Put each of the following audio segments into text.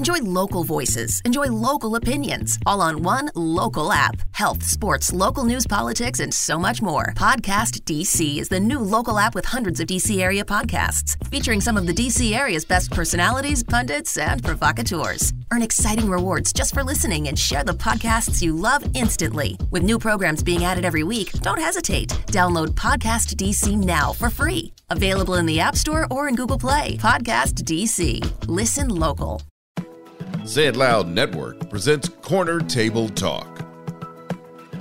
Enjoy local voices, enjoy local opinions, all on one local app. Health, sports, local news, politics, and so much more. Podcast DC is the new local app with hundreds of DC area podcasts, featuring some of the DC area's best personalities, pundits, and provocateurs. Earn exciting rewards just for listening and share the podcasts you love instantly. With new programs being added every week, don't hesitate. Download Podcast DC now for free. Available in the App Store or in Google Play. Podcast DC. Listen local. Say It Loud Network presents Corner Table Talk.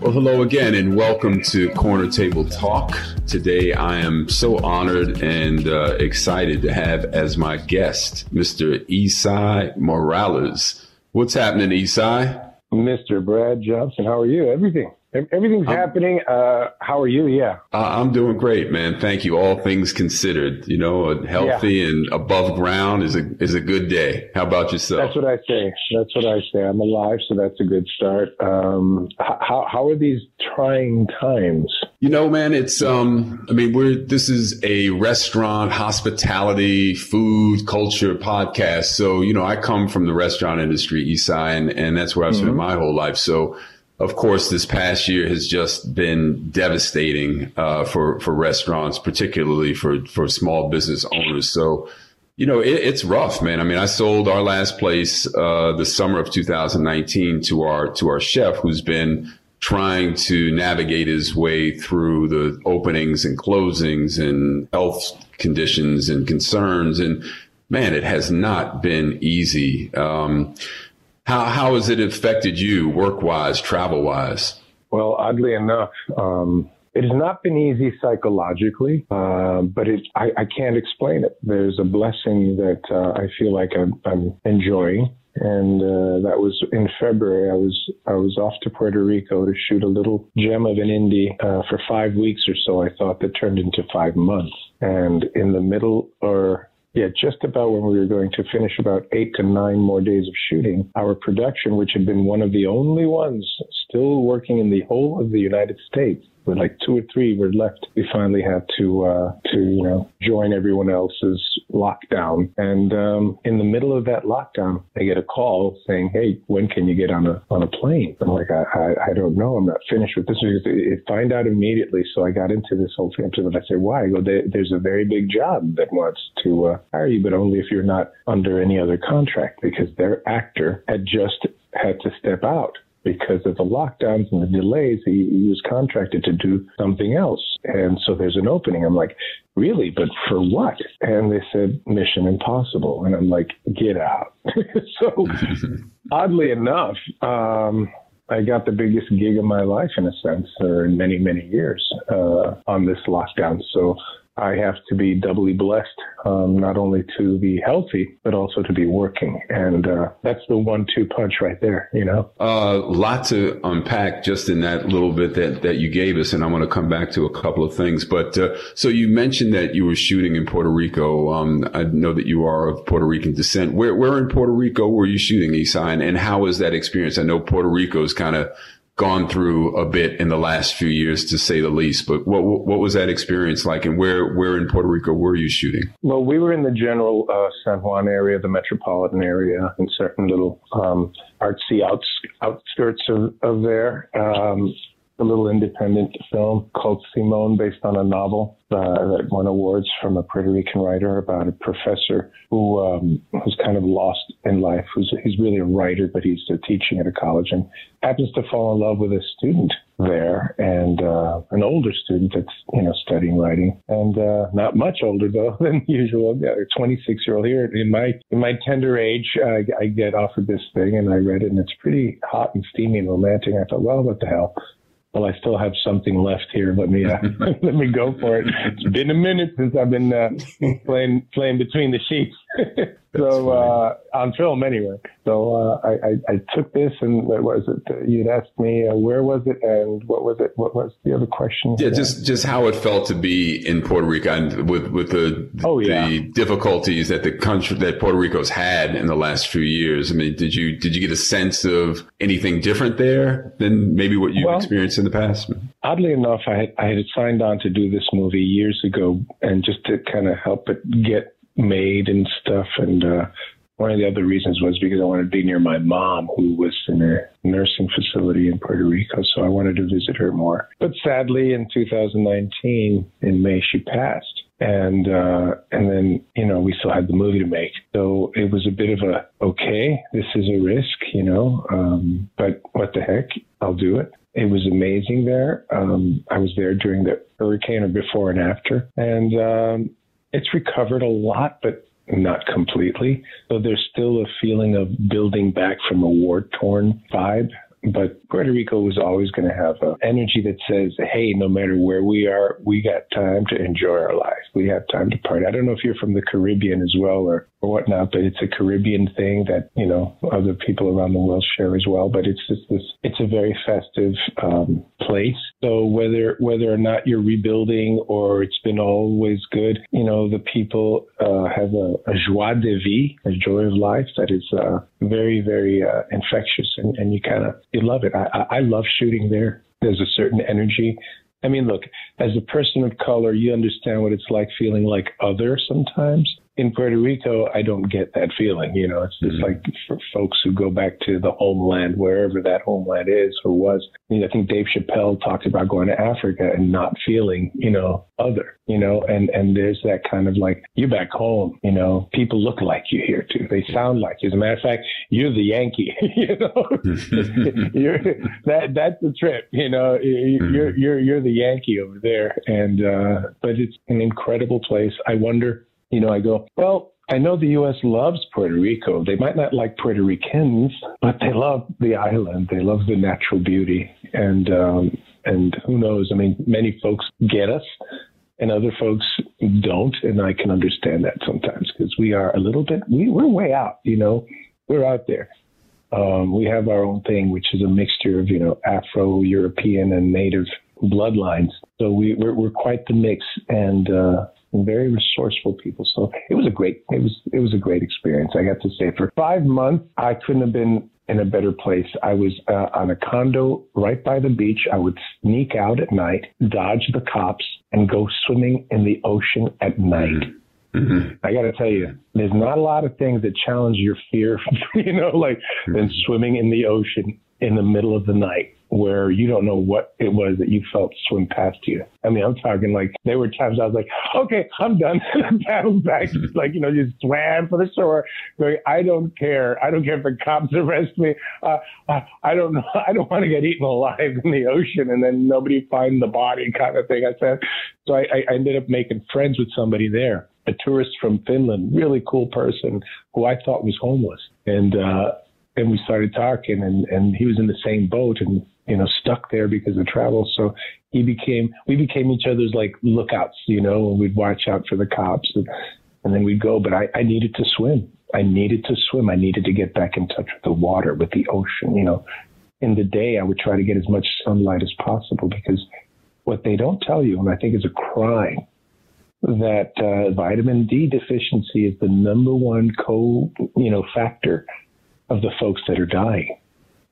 Well, hello again, and welcome to Corner Table Talk. Today, I am so honored and uh, excited to have as my guest Mr. Esai Morales. What's happening, Esai? Mr. Brad Johnson, how are you? Everything. Everything's I'm, happening. Uh, how are you? Yeah. I'm doing great, man. Thank you. All things considered, you know, healthy yeah. and above ground is a, is a good day. How about yourself? That's what I say. That's what I say. I'm alive. So that's a good start. Um, how, how are these trying times? You know, man, it's, um, I mean, we're, this is a restaurant, hospitality, food, culture podcast. So, you know, I come from the restaurant industry, Esai, and, and that's where I've mm-hmm. spent my whole life. So, of course, this past year has just been devastating uh, for for restaurants, particularly for for small business owners. So, you know, it, it's rough, man. I mean, I sold our last place uh, the summer of 2019 to our to our chef, who's been trying to navigate his way through the openings and closings and health conditions and concerns. And man, it has not been easy. Um, how, how has it affected you work wise, travel wise? Well, oddly enough, um, it has not been easy psychologically, uh, but it, I, I, can't explain it. There's a blessing that uh, I feel like I'm, I'm enjoying. And uh, that was in February. I was I was off to Puerto Rico to shoot a little gem of an indie uh, for five weeks or so. I thought that turned into five months. And in the middle, or yeah, just about when we were going to finish about eight to nine more days of shooting, our production, which had been one of the only ones still working in the whole of the United States, with like two or three were left, we finally had to uh, to you know join everyone else's lockdown. And um, in the middle of that lockdown, I get a call saying, "Hey, when can you get on a on a plane?" I'm like, "I I, I don't know. I'm not finished with this." It find out immediately. So I got into this whole thing. And I said, "Why?" I go, "There's a very big job that wants to uh, hire you, but only if you're not under any other contract because their actor had just had to step out." Because of the lockdowns and the delays, he, he, was contracted to do something else. And so there's an opening. I'm like, really? But for what? And they said, Mission Impossible. And I'm like, get out. so oddly enough, um, I got the biggest gig of my life in a sense, or in many, many years, uh, on this lockdown. So I have to be doubly blessed, um, not only to be healthy, but also to be working. And uh, that's the one two punch right there, you know? Uh, lot to unpack just in that little bit that, that you gave us. And I want to come back to a couple of things. But uh, so you mentioned that you were shooting in Puerto Rico. Um, I know that you are of Puerto Rican descent. Where, where in Puerto Rico were you shooting? And, and how was that experience? I know Puerto Rico is kind of gone through a bit in the last few years, to say the least. But what what was that experience like, and where where in Puerto Rico were you shooting? Well, we were in the general uh, San Juan area, the metropolitan area, in certain little um, artsy outs, outskirts of, of there. Um, a little independent film called Simone, based on a novel uh, that won awards from a Puerto Rican writer about a professor who um, who's kind of lost in life. Who's he's really a writer, but he's uh, teaching at a college and happens to fall in love with a student there and uh, an older student that's you know studying writing and uh, not much older though than usual. Yeah, 26 year old here in my in my tender age, I, I get offered this thing and I read it and it's pretty hot and steamy and romantic. I thought, well, what the hell? Well, I still have something left here. Let me uh, let me go for it. It's been a minute since I've been uh, playing playing between the sheets. so uh, on film anyway. So uh, I, I, I, took this and what was it? You'd asked me uh, where was it and what was it? What was the other question? Yeah, just just how it felt to be in Puerto Rico and with with the oh, yeah. the difficulties that the country that Puerto Rico's had in the last few years. I mean, did you did you get a sense of anything different there than maybe what you've well, experienced in the past? Oddly enough, I had, I had signed on to do this movie years ago, and just to kind of help it get made and stuff. And uh, one of the other reasons was because I wanted to be near my mom, who was in a nursing facility in Puerto Rico. So I wanted to visit her more. But sadly, in 2019, in May, she passed. And uh, and then you know we still had the movie to make, so it was a bit of a okay, this is a risk, you know, um, but what the heck, I'll do it. It was amazing there. Um, I was there during the hurricane or before and after, and um, it's recovered a lot, but not completely. So there's still a feeling of building back from a war torn vibe. But Puerto Rico was always going to have an energy that says, hey, no matter where we are, we got time to enjoy our life. We have time to party. I don't know if you're from the Caribbean as well or, or whatnot, but it's a Caribbean thing that, you know, other people around the world share as well. But it's just this, it's a very festive um, place. So whether, whether or not you're rebuilding or it's been always good, you know, the people uh, have a, a joie de vie, a joy of life that is uh, very, very uh, infectious and, and you kind of, you love it. I, I love shooting there. There's a certain energy. I mean, look, as a person of color, you understand what it's like feeling like other sometimes in Puerto Rico, I don't get that feeling. You know, it's just mm-hmm. like for folks who go back to the homeland, wherever that homeland is or was. I, mean, I think Dave Chappelle talked about going to Africa and not feeling, you know, other, you know, and, and there's that kind of like, you're back home, you know, people look like you here too. They sound like you. As a matter of fact, you're the Yankee, you know, you're, that, that's the trip, you know, mm-hmm. you're, you're, you're the Yankee over there. And, uh, but it's an incredible place. I wonder, you know, I go, well, I know the U.S. loves Puerto Rico. They might not like Puerto Ricans, but they love the island. They love the natural beauty, and um, and who knows? I mean, many folks get us, and other folks don't, and I can understand that sometimes because we are a little bit we we're way out. You know, we're out there. Um, we have our own thing, which is a mixture of you know Afro-European and Native bloodlines. So we we're, we're quite the mix, and uh, very resourceful people. So it was a great, it was, it was a great experience. I got to stay for five months. I couldn't have been in a better place. I was uh, on a condo right by the beach. I would sneak out at night, dodge the cops, and go swimming in the ocean at night. Mm-hmm. I got to tell you, there's not a lot of things that challenge your fear, you know, like than swimming in the ocean in the middle of the night where you don't know what it was that you felt swim past you. I mean, I'm talking like there were times I was like, okay, I'm done. and I paddled back, like, you know, just swam for the shore. Going, I don't care. I don't care if the cops arrest me. Uh, I don't know. I don't want to get eaten alive in the ocean and then nobody find the body kind of thing. I said, so I, I ended up making friends with somebody there a tourist from Finland, really cool person who I thought was homeless. And, uh, and we started talking and, and he was in the same boat and you know, stuck there because of travel. So he became, we became each other's like lookouts, you know, and we'd watch out for the cops and, and then we'd go. But I, I needed to swim. I needed to swim. I needed to get back in touch with the water, with the ocean, you know. In the day, I would try to get as much sunlight as possible because what they don't tell you, and I think is a crime, that uh, vitamin D deficiency is the number one co, you know, factor of the folks that are dying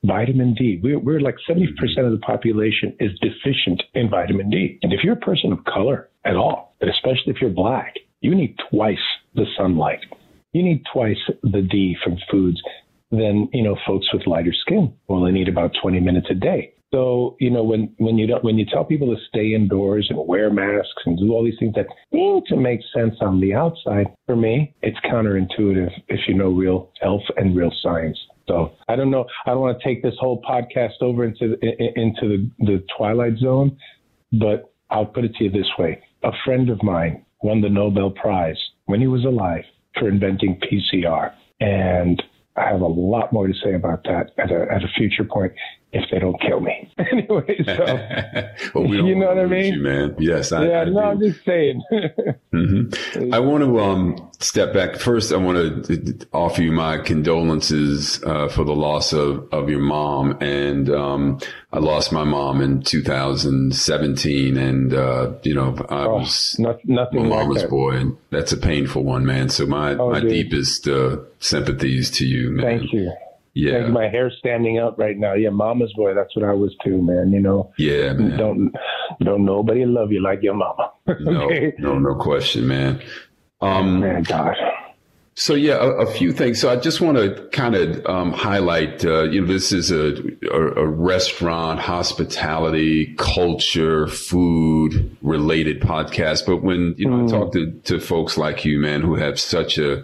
vitamin D. We're, we're like 70% of the population is deficient in vitamin D. And if you're a person of color at all, but especially if you're black, you need twice the sunlight. You need twice the D from foods than, you know, folks with lighter skin. Well, they need about 20 minutes a day. So, you know, when, when you don't, when you tell people to stay indoors and wear masks and do all these things that seem to make sense on the outside, for me, it's counterintuitive if you know real health and real science. So I don't know. I don't want to take this whole podcast over into the, into the, the twilight zone, but I'll put it to you this way: a friend of mine won the Nobel Prize when he was alive for inventing PCR, and I have a lot more to say about that at a, at a future point if they don't kill me. anyway, so well, we you know what I mean, you, man. Yes, I, yeah. I no, do. I'm just saying. mm-hmm. I want to um, step back first. I want to offer you my condolences uh, for the loss of of your mom, and um, I lost my mom in 2017, and uh, you know I oh, was not, nothing my mama's like boy, and that's a painful one, man. So my oh, my dude. deepest uh, sympathies to you, man. Thank you. Yeah. Like my hair standing up right now. Yeah, mama's boy. That's what I was too, man. You know. Yeah, man. Don't don't nobody love you like your mama. okay? No, no, no question, man. Um, man, God. So yeah, a, a, few things. So I just want to kind of um, highlight. Uh, you know, this is a, a, a, restaurant, hospitality, culture, food related podcast. But when you know, mm. I talk to, to folks like you, man, who have such a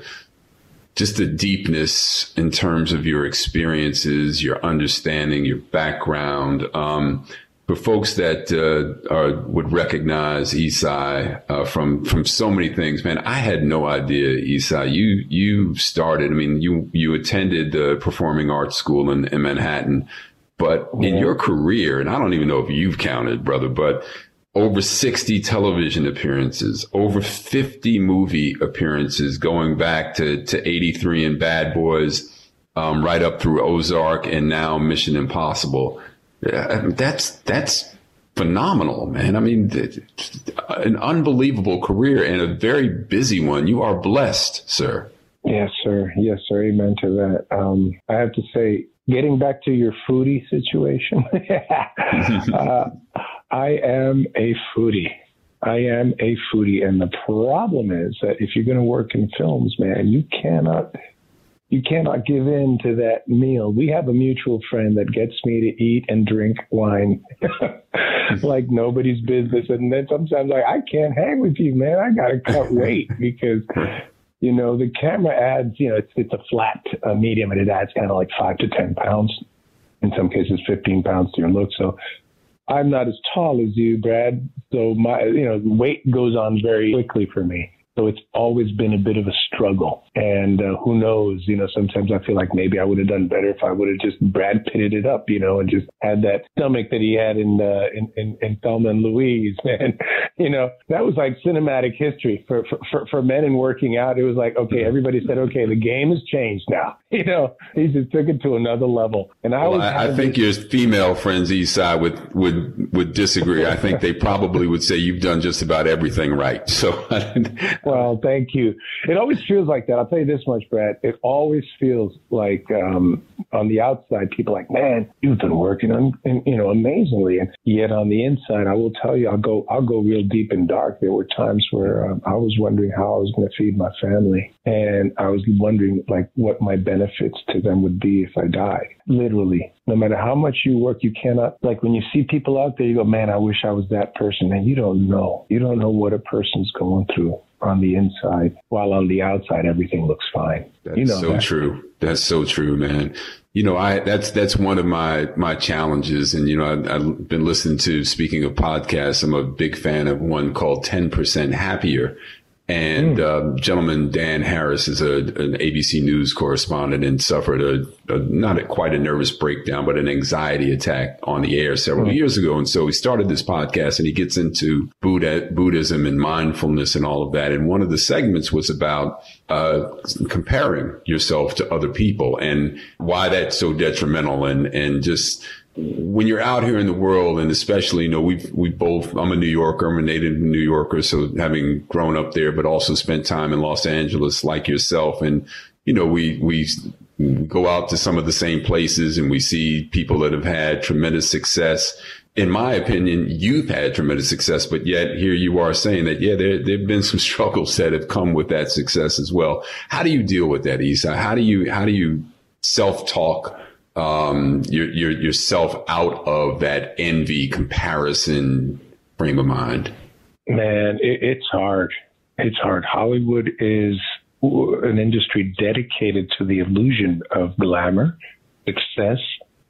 just the deepness in terms of your experiences, your understanding, your background. Um, for folks that uh, are, would recognize Esai uh, from from so many things, man, I had no idea Esai. You you started. I mean, you you attended the performing arts school in, in Manhattan, but yeah. in your career, and I don't even know if you've counted, brother, but over 60 television appearances, over 50 movie appearances, going back to to 83 and Bad Boys, um, right up through Ozark, and now Mission Impossible that's that's phenomenal, man. I mean, an unbelievable career and a very busy one. You are blessed, sir. Yes, sir. Yes, sir. Amen to that. Um, I have to say, getting back to your foodie situation, uh, I am a foodie. I am a foodie. And the problem is that if you're going to work in films, man, you cannot you cannot give in to that meal. We have a mutual friend that gets me to eat and drink wine like nobody's business. And then sometimes like, I can't hang with you, man. I got to cut weight because, you know, the camera adds, you know, it's, it's a flat uh, medium and it adds kind of like five to 10 pounds. In some cases, 15 pounds to your look. So I'm not as tall as you, Brad. So my, you know, weight goes on very quickly for me. So it's always been a bit of a struggle. And uh, who knows, you know, sometimes I feel like maybe I would have done better if I would have just Brad Pitted it up, you know, and just had that stomach that he had in, uh, in, in, in Thelma and Louise, man. you know, that was like cinematic history for, for, for, for men in working out. It was like, okay, everybody said, okay, the game has changed now. You know, he just took it to another level. And I well, I, I think this- your female friends, Esai, would, would, would disagree. I think they probably would say you've done just about everything right. So well, thank you. It always feels like that. I'll tell you this much, Brad. It always feels like um, on the outside, people are like, man, you've been working on, and, you know, amazingly, and yet on the inside, I will tell you, I'll go, I'll go real deep and dark. There were times where um, I was wondering how I was going to feed my family, and I was wondering like what my benefits to them would be if I died. Literally, no matter how much you work, you cannot like when you see people out there, you go, man, I wish I was that person, and you don't know, you don't know what a person's going through on the inside, while on the outside everything looks fine. That's you know so that. true. That's so true, man. You know, I that's that's one of my my challenges, and you know, I, I've been listening to. Speaking of podcasts, I'm a big fan of one called Ten Percent Happier, and mm. uh, gentleman Dan Harris is a, an ABC News correspondent and suffered a, a, not a, quite a nervous breakdown, but an anxiety attack on the air several mm. years ago. And so he started this podcast and he gets into Buddha, Buddhism and mindfulness and all of that. And one of the segments was about uh, comparing yourself to other people and why that's so detrimental and and just when you're out here in the world, and especially, you know, we've, we both, I'm a New Yorker, I'm a native New Yorker. So having grown up there, but also spent time in Los Angeles like yourself. And, you know, we, we, go out to some of the same places and we see people that have had tremendous success. In my opinion, you've had tremendous success, but yet here you are saying that, yeah, there, there have been some struggles that have come with that success as well. How do you deal with that, Esai? How do you, how do you self talk um, your, your, yourself out of that envy comparison frame of mind? Man, it, it's hard. It's hard. Hollywood is an industry dedicated to the illusion of glamour, success,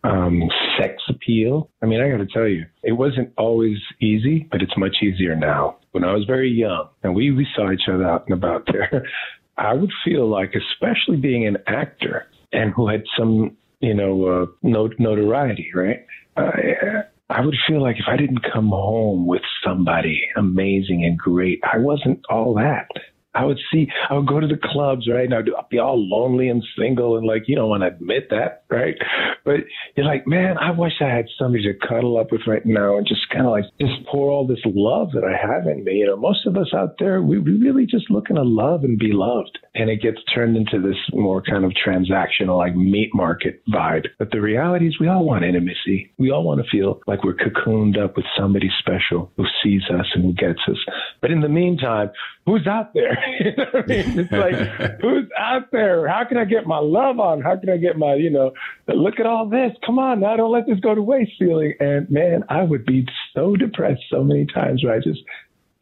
um, sex appeal. I mean, I got to tell you, it wasn't always easy, but it's much easier now. When I was very young and we, we saw each other out and about there, I would feel like, especially being an actor and who had some you know, uh, not- notoriety, right? I, I would feel like if I didn't come home with somebody amazing and great, I wasn't all that. I would see, I would go to the clubs, right? And I'd be all lonely and single and like, you don't want to admit that, right? But you're like, man, I wish I had somebody to cuddle up with right now and just kind of like, just pour all this love that I have in me. You know, most of us out there, we, we really just looking to love and be loved. And it gets turned into this more kind of transactional, like meat market vibe. But the reality is we all want intimacy. We all want to feel like we're cocooned up with somebody special who sees us and who gets us. But in the meantime, who's out there? you know what I mean? It's like, who's out there? How can I get my love on? How can I get my, you know, look at all this. Come on now, don't let this go to waste feeling. And man, I would be so depressed so many times where I just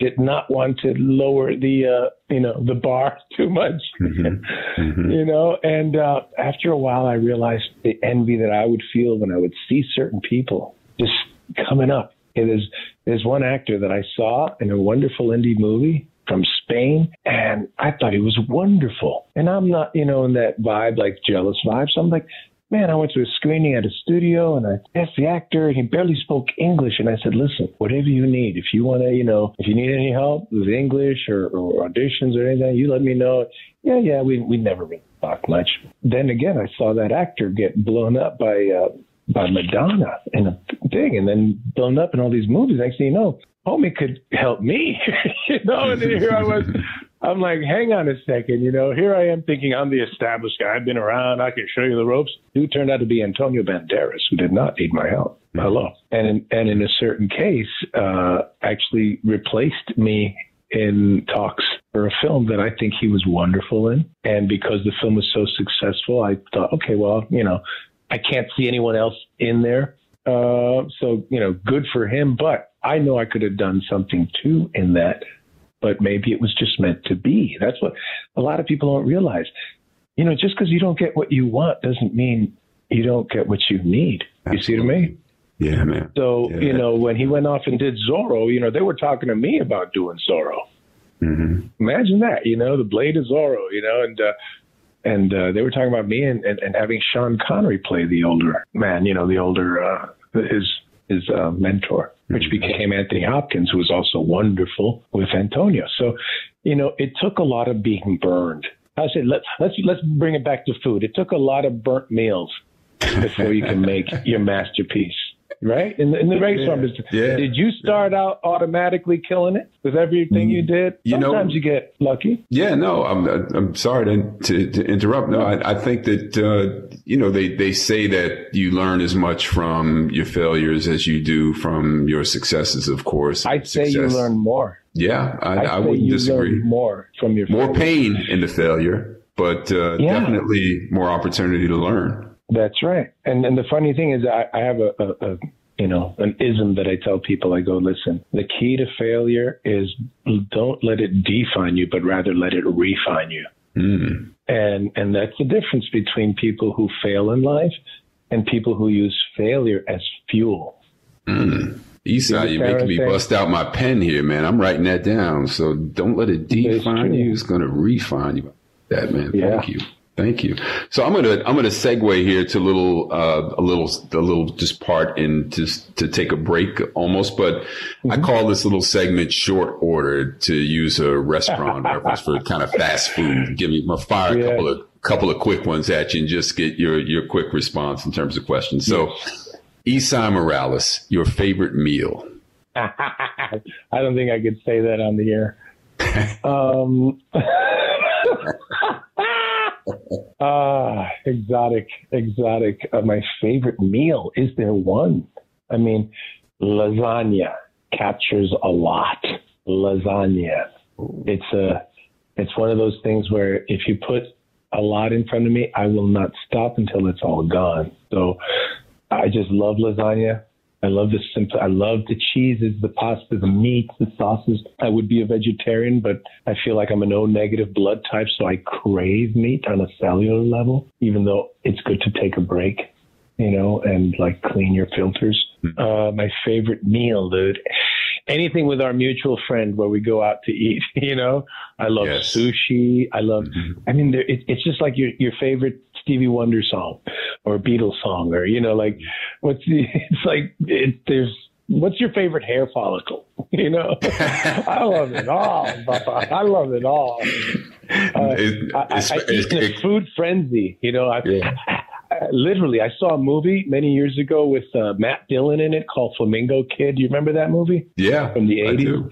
did not want to lower the uh, you know the bar too much mm-hmm. Mm-hmm. you know and uh, after a while i realized the envy that i would feel when i would see certain people just coming up and there's there's one actor that i saw in a wonderful indie movie from Spain, and I thought he was wonderful. And I'm not, you know, in that vibe, like jealous vibe. So I'm like, man, I went to a screening at a studio and I asked the actor and he barely spoke English. And I said, listen, whatever you need, if you want to, you know, if you need any help with English or, or auditions or anything, you let me know. Yeah, yeah, we, we never really talked much. Then again, I saw that actor get blown up by, uh, by Madonna in a thing and then blown up in all these movies. Next thing you know, homie could help me, you know, and then here I was I'm like, hang on a second, you know, here I am thinking I'm the established guy. I've been around. I can show you the ropes. Who turned out to be Antonio Banderas, who did not need my help. Hello. And in, and in a certain case, uh, actually replaced me in talks for a film that I think he was wonderful in. And because the film was so successful, I thought, okay, well, you know, I can't see anyone else in there. Uh, so, you know, good for him. But I know I could have done something too in that but maybe it was just meant to be. That's what a lot of people don't realize. You know, just because you don't get what you want doesn't mean you don't get what you need. Absolutely. You see what I mean? Yeah, man. So, yeah. you know, when he went off and did Zorro, you know, they were talking to me about doing Zorro. Mm-hmm. Imagine that, you know, the blade of Zorro, you know, and, uh, and uh, they were talking about me and, and, and having Sean Connery play the older man, you know, the older, uh, his, his uh, mentor which became Anthony Hopkins, who was also wonderful with Antonio. So, you know, it took a lot of being burned. I said, let's let's let's bring it back to food. It took a lot of burnt meals before you can make your masterpiece right? In the, in the brainstorm, yeah. yeah. did you start out automatically killing it with everything you did? You Sometimes know, you get lucky. Yeah, no, I'm I'm sorry to to, to interrupt. No, I, I think that uh, you know they they say that you learn as much from your failures as you do from your successes. Of course, I'd say you learn more. Yeah, I, I wouldn't disagree. more from your more pain in the failure, but uh, yeah. definitely more opportunity to learn. That's right. And and the funny thing is, I, I have a, a, a you know an ism that I tell people. I go, listen, the key to failure is don't let it define you, but rather let it refine you. Mm. And and that's the difference between people who fail in life and people who use failure as fuel. Mm. Esai, you're making me bust out my pen here, man. I'm writing that down. So don't let it define you. It's going to refine you. That man. Yeah. Thank you. Thank you. So I'm gonna I'm gonna segue here to a little uh, a little a little just part in just to take a break almost, but mm-hmm. I call this little segment short order to use a restaurant reference for kind of fast food. Give me my fire a couple of couple of quick ones at you and just get your your quick response in terms of questions. So, Esai Morales, your favorite meal? I don't think I could say that on the air. um, Ah, exotic, exotic. Uh, my favorite meal. Is there one? I mean, lasagna captures a lot. Lasagna. It's a, it's one of those things where if you put a lot in front of me, I will not stop until it's all gone. So I just love lasagna. I love the simple. I love the cheeses, the pasta, the meats, the sauces. I would be a vegetarian, but I feel like I'm an O negative blood type, so I crave meat on a cellular level. Even though it's good to take a break, you know, and like clean your filters. Mm-hmm. Uh, my favorite meal, dude. Anything with our mutual friend where we go out to eat, you know. I love yes. sushi. I love. Mm-hmm. I mean, it, it's just like your your favorite Stevie Wonder song or Beatles song or you know like what's the it's like it, there's what's your favorite hair follicle you know I love it all I love it all uh, it, I, I, in a food frenzy you know I, yeah. I, literally I saw a movie many years ago with uh, Matt Dillon in it called Flamingo Kid do you remember that movie yeah from the 80s do.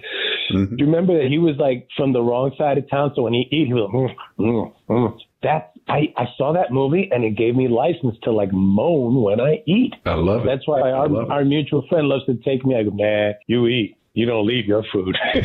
Mm-hmm. you remember that he was like from the wrong side of town so when he eat he was like mm, mm, mm. that I, I saw that movie and it gave me license to like moan when I eat. I love it. That's why our, our mutual friend loves to take me. I go, nah, you eat. You don't leave your food. I,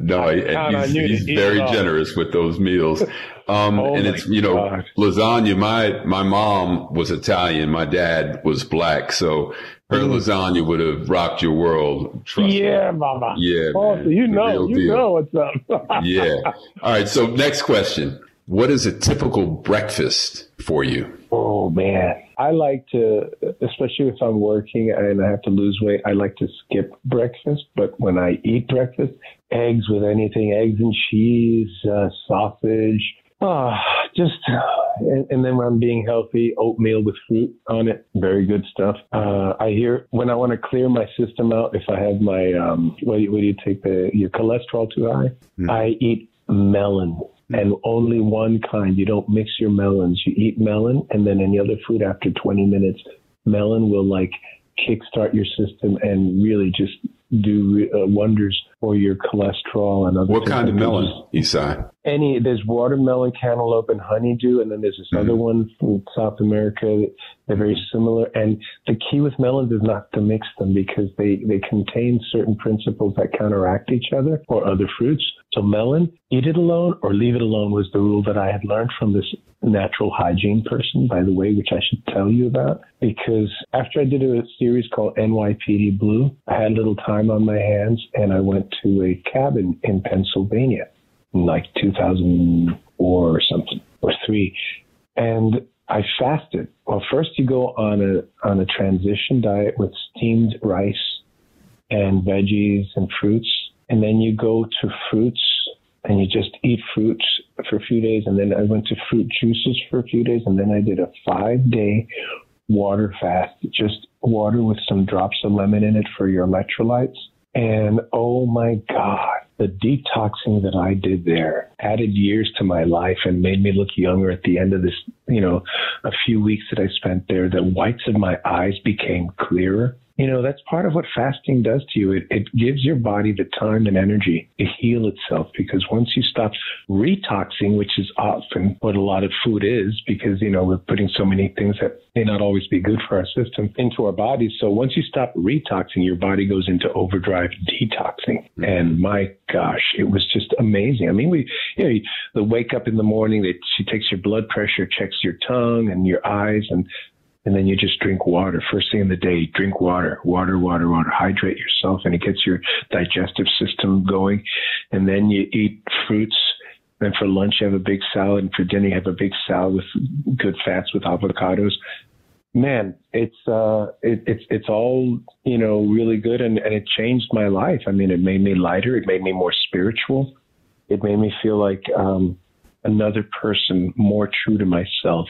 no, I he's, he's very generous with those meals. Um, oh and it's, you know, God. lasagna. My, my mom was Italian. My dad was black. So her mm. lasagna would have rocked your world. yeah, me. mama. Yeah. Oh, so you know, you deal. know what's up. yeah. All right. So next question. What is a typical breakfast for you? Oh man, I like to, especially if I'm working and I have to lose weight, I like to skip breakfast. But when I eat breakfast, eggs with anything, eggs and cheese, uh, sausage, Ah, oh, just and, and, then when I'm being healthy, oatmeal with fruit on it, very good stuff. Uh, I hear when I want to clear my system out, if I have my um, what do you, what do you take the your cholesterol too high, mm. I eat melon. And only one kind. You don't mix your melons. You eat melon and then any other food after 20 minutes. Melon will like kickstart your system and really just do uh, wonders for your cholesterol and other. What kind of melon, Esai? Any there's watermelon, cantaloupe, and honeydew, and then there's this mm-hmm. other one from South America. They're very similar, and the key with melons is not to mix them because they they contain certain principles that counteract each other or other fruits. So melon, eat it alone or leave it alone was the rule that I had learned from this natural hygiene person, by the way, which I should tell you about. Because after I did a series called NYPD Blue, I had a little time on my hands and I went to a cabin in Pennsylvania in like 2004 or something, or three. And I fasted. Well, first you go on a on a transition diet with steamed rice and veggies and fruits, and then you go to fruits and you just eat fruits for a few days. And then I went to fruit juices for a few days. And then I did a five day water fast, just water with some drops of lemon in it for your electrolytes. And oh my God, the detoxing that I did there added years to my life and made me look younger at the end of this, you know, a few weeks that I spent there. The whites of my eyes became clearer you know, that's part of what fasting does to you. It, it gives your body the time and energy to heal itself because once you stop retoxing, which is often what a lot of food is, because, you know, we're putting so many things that may not always be good for our system into our bodies. So once you stop retoxing, your body goes into overdrive detoxing. Mm-hmm. And my gosh, it was just amazing. I mean, we, you know, the wake up in the morning, they, she takes your blood pressure, checks your tongue and your eyes and and then you just drink water. First thing in the day drink water water water water. Hydrate yourself and it gets your digestive system going. And then you eat fruits. Then for lunch you have a big salad and for dinner you have a big salad with good fats with avocados. Man it's uh it, it's it's all you know really good and and it changed my life. I mean it made me lighter. It made me more spiritual. It made me feel like um another person more true to myself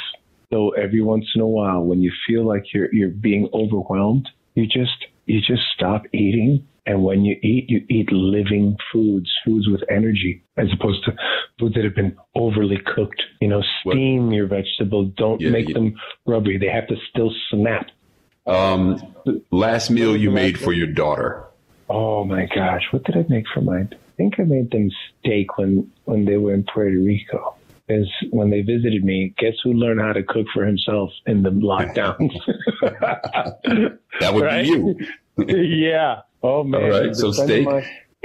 so every once in a while, when you feel like you're you're being overwhelmed, you just you just stop eating. And when you eat, you eat living foods, foods with energy, as opposed to foods that have been overly cooked. You know, steam what? your vegetables. Don't yeah, make yeah. them rubbery. They have to still snap. Um, last meal you made for your daughter. Oh my gosh, what did I make for my? I think I made them steak when when they were in Puerto Rico is when they visited me, guess who learned how to cook for himself in the lockdowns? that would be you. yeah. Oh man. All right. So steak.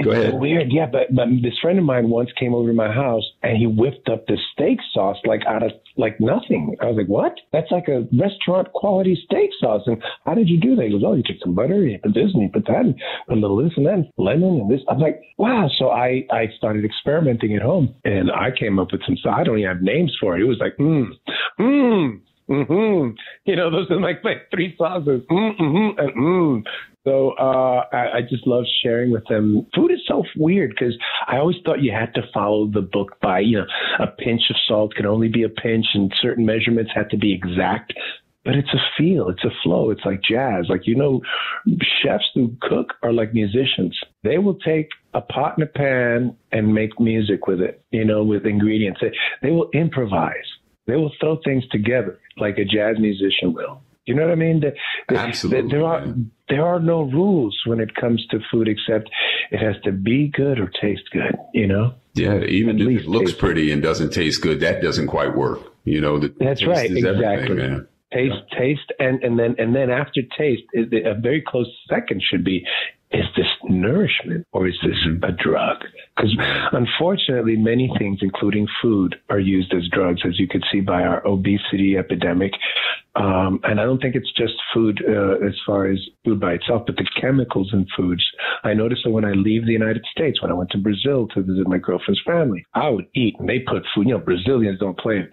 Go ahead. Weird, yeah. But but this friend of mine once came over to my house and he whipped up this steak sauce like out of like nothing. I was like, what? That's like a restaurant quality steak sauce. And how did you do that? He goes, oh, you took some butter, you put this and you put that, and a little this and that, lemon and this. I'm like, wow. So I I started experimenting at home and I came up with some. I don't even have names for it. It was like, mmm, mmm. Mm-hmm. You know, those are like my three sauces. Mm-hmm, and mm. So uh, I, I, just love sharing with them. Food is so weird because I always thought you had to follow the book by, you know, a pinch of salt can only be a pinch and certain measurements had to be exact. But it's a feel, it's a flow, it's like jazz. Like, you know, chefs who cook are like musicians. They will take a pot and a pan and make music with it, you know, with ingredients. They, they will improvise. They will throw things together like a jazz musician will. You know what I mean? The, the, Absolutely. The, there are there are no rules when it comes to food except it has to be good or taste good. You know? Yeah, even if it looks pretty good. and doesn't taste good, that doesn't quite work. You know, that's right. Exactly. Man. taste, taste, and and then and then after taste, a very close second should be is this nourishment or is this mm-hmm. a drug? Because unfortunately, many things, including food, are used as drugs, as you could see by our obesity epidemic. Um, and I don't think it's just food uh, as far as food by itself, but the chemicals in foods. I noticed that when I leave the United States, when I went to Brazil to visit my girlfriend's family, I would eat and they put food. You know, Brazilians don't play.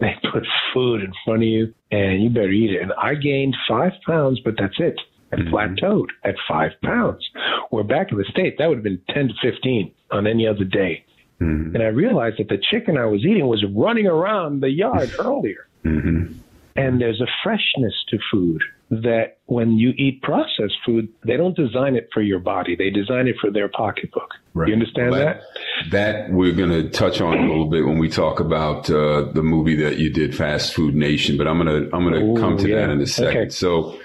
They put food in front of you and you better eat it. And I gained five pounds, but that's it and mm-hmm. plateaued at five pounds. Where back in the States, that would have been 10 to 15 on any other day. Mm-hmm. And I realized that the chicken I was eating was running around the yard earlier. Mm-hmm. And there's a freshness to food that when you eat processed food, they don't design it for your body. They design it for their pocketbook. Right. You understand well, that, that? That we're going to touch on a little bit when we talk about uh, the movie that you did, Fast Food Nation. But I'm going to I'm going to come to yeah. that in a second. Okay. So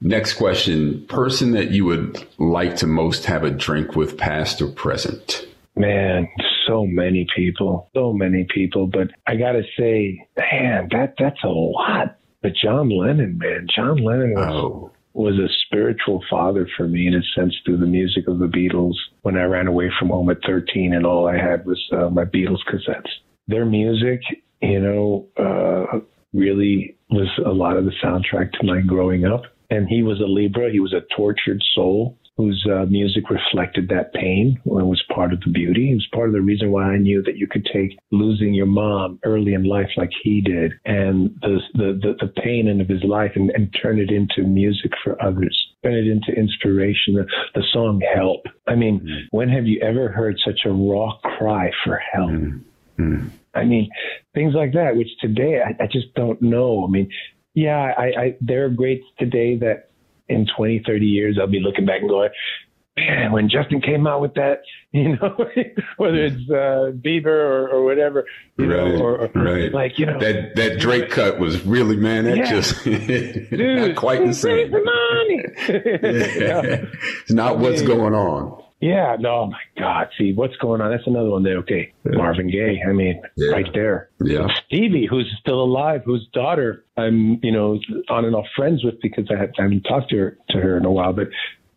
Next question person that you would like to most have a drink with, past or present? Man, so many people, so many people. But I got to say, man, that that's a lot. But John Lennon, man, John Lennon was, oh. was a spiritual father for me in a sense through the music of the Beatles. When I ran away from home at 13 and all I had was uh, my Beatles cassettes. Their music, you know, uh, really was a lot of the soundtrack to my growing up and he was a Libra. He was a tortured soul whose uh, music reflected that pain and was part of the beauty. It was part of the reason why I knew that you could take losing your mom early in life like he did and the, the, the, the pain of his life and, and turn it into music for others, turn it into inspiration. The, the song Help. I mean, mm. when have you ever heard such a raw cry for help? Mm. Mm. I mean, things like that, which today I, I just don't know. I mean, yeah, I, I there are greats today that in 20, 30 years I'll be looking back and going, man, when Justin came out with that, you know, whether it's uh, Bieber or, or whatever, right, know, or, or, right, like you know, that that Drake cut was really man, that yeah. just Dude, not quite the same. The money. yeah. It's not I what's going on. Yeah, no, my God. See, what's going on? That's another one there. Okay. Yeah. Marvin Gaye. I mean, yeah. right there. Yeah. Stevie, who's still alive, whose daughter I'm, you know, on and off friends with because I, I haven't talked to her, to her in a while. But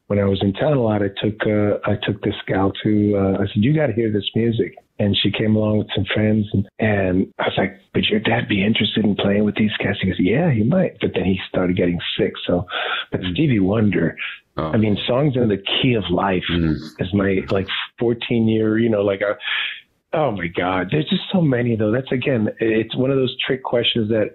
when I was in town a lot, I took, uh, I took this gal to, uh, I said, you got to hear this music. And she came along with some friends and, and I was like, would your dad be interested in playing with these cats? He goes, yeah, he might. But then he started getting sick. So, but Stevie Wonder, Oh. I mean, songs in the key of life mm. is my like 14 year, you know, like a, oh my God, there's just so many though. That's again, it's one of those trick questions that,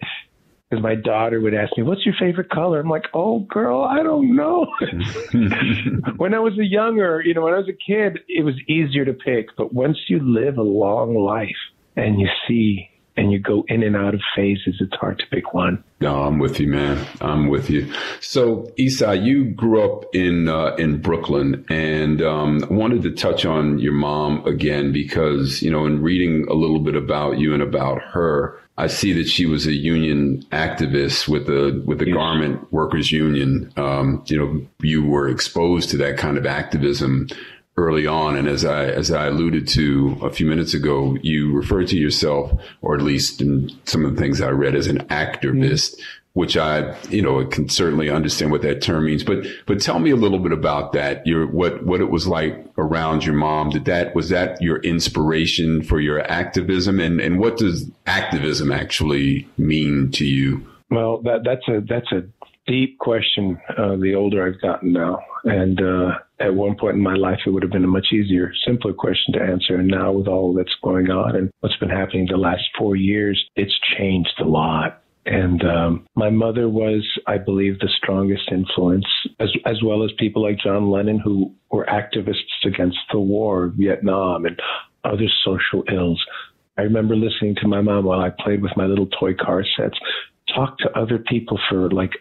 because my daughter would ask me, "What's your favorite color?" I'm like, "Oh, girl, I don't know." when I was a younger, you know, when I was a kid, it was easier to pick. But once you live a long life and you see and you go in and out of phases, it's hard to pick one. No, I'm with you, man. I'm with you. So, Esai, you grew up in uh, in Brooklyn, and um, wanted to touch on your mom again because you know, in reading a little bit about you and about her, I see that she was a union activist with the with the yes. garment workers union. Um, you know, you were exposed to that kind of activism early on. And as I, as I alluded to a few minutes ago, you referred to yourself, or at least in some of the things I read as an activist, mm-hmm. which I, you know, can certainly understand what that term means. But, but tell me a little bit about that. Your, what, what it was like around your mom. Did that, was that your inspiration for your activism? And, and what does activism actually mean to you? Well, that, that's a, that's a deep question. Uh, the older I've gotten now, and uh, at one point in my life, it would have been a much easier, simpler question to answer. And now, with all that's going on and what's been happening the last four years, it's changed a lot. And um, my mother was, I believe, the strongest influence, as as well as people like John Lennon, who were activists against the war, Vietnam, and other social ills. I remember listening to my mom while I played with my little toy car sets, talk to other people for like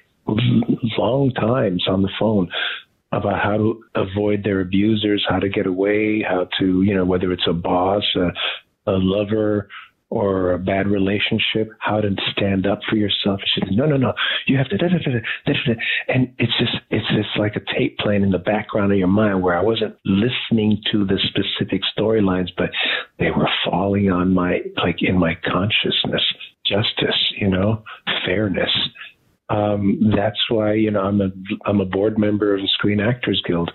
long times on the phone about how to avoid their abusers, how to get away, how to, you know, whether it's a boss, a, a lover, or a bad relationship, how to stand up for yourself. She said, no, no, no, you have to, da, da, da, and it's just, it's just like a tape playing in the background of your mind where I wasn't listening to the specific storylines, but they were falling on my, like in my consciousness, justice, you know, fairness, Um, that's why you know I'm a I'm a board member of the Screen Actors Guild.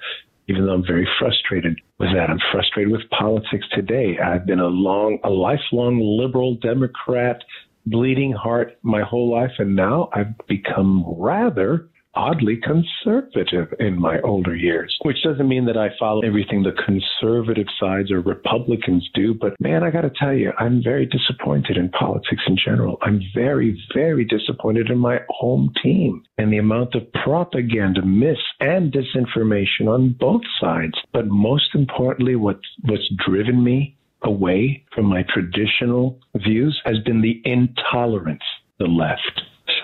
Even though I'm very frustrated with that, I'm frustrated with politics today. I've been a long, a lifelong liberal Democrat, bleeding heart my whole life, and now I've become rather oddly conservative in my older years, which doesn't mean that I follow everything the conservative sides or Republicans do. But man, I got to tell you, I'm very disappointed in politics in general. I'm very, very disappointed in my home team and the amount of propaganda, myths, and disinformation on both sides. But most importantly, what's, what's driven me away from my traditional views has been the intolerance, the left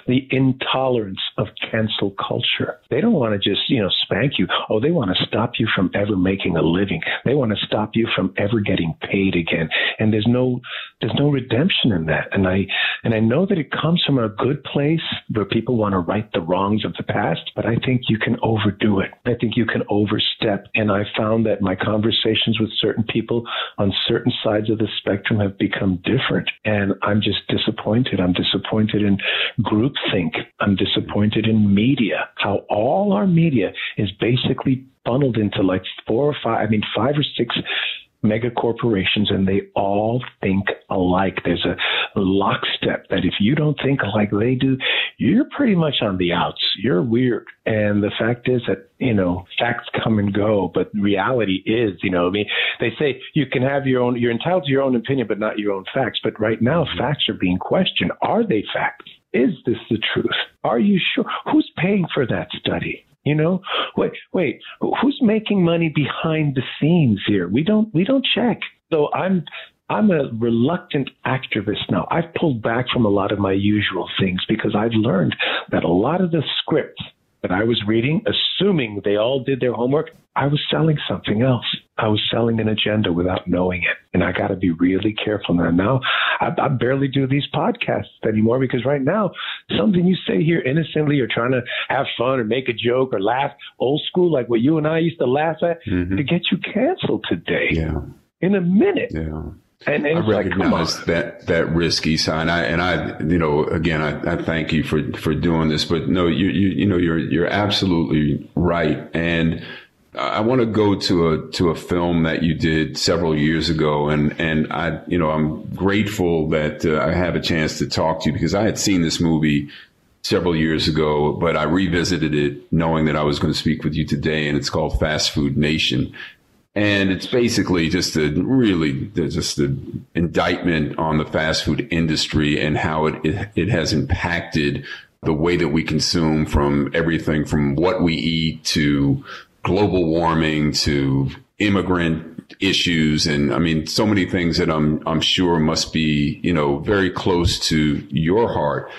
the intolerance of cancel culture. They don't want to just, you know, spank you. Oh, they want to stop you from ever making a living. They want to stop you from ever getting paid again. And there's no there's no redemption in that. And I and I know that it comes from a good place where people want to right the wrongs of the past, but I think you can overdo it. I think you can overstep. And I found that my conversations with certain people on certain sides of the spectrum have become different. And I'm just disappointed. I'm disappointed in groupthink. I'm disappointed in media, how all our media is basically funneled into like four or five, I mean, five or six mega corporations and they all think alike. There's a lockstep that if you don't think like they do, you're pretty much on the outs. You're weird. And the fact is that, you know, facts come and go, but reality is, you know, I mean, they say you can have your own, you're entitled to your own opinion, but not your own facts. But right now, mm-hmm. facts are being questioned. Are they facts? Is this the truth? Are you sure? Who's paying for that study? You know, wait, wait, who's making money behind the scenes here? We don't, we don't check. So I'm, I'm a reluctant activist now. I've pulled back from a lot of my usual things because I've learned that a lot of the scripts that I was reading, assuming they all did their homework, I was selling something else. I was selling an agenda without knowing it. And I got to be really careful now. Now, I, I, barely do these podcasts anymore because right now, something you say here innocently or trying to have fun or make a joke or laugh, old school, like what you and I used to laugh at, mm-hmm. to get you canceled today. Yeah. In a minute. Yeah. And, and I recognize like, that that risky sign. I and I, you know, again, I, I thank you for for doing this. But no, you you you know, you're you're absolutely right. And I want to go to a to a film that you did several years ago, and and I, you know, I'm grateful that uh, I have a chance to talk to you because I had seen this movie several years ago, but I revisited it knowing that I was going to speak with you today, and it's called Fast Food Nation and it's basically just a really just an indictment on the fast food industry and how it, it, it has impacted the way that we consume from everything from what we eat to global warming to immigrant issues. And I mean so many things that I'm I'm sure must be you know very close to your heart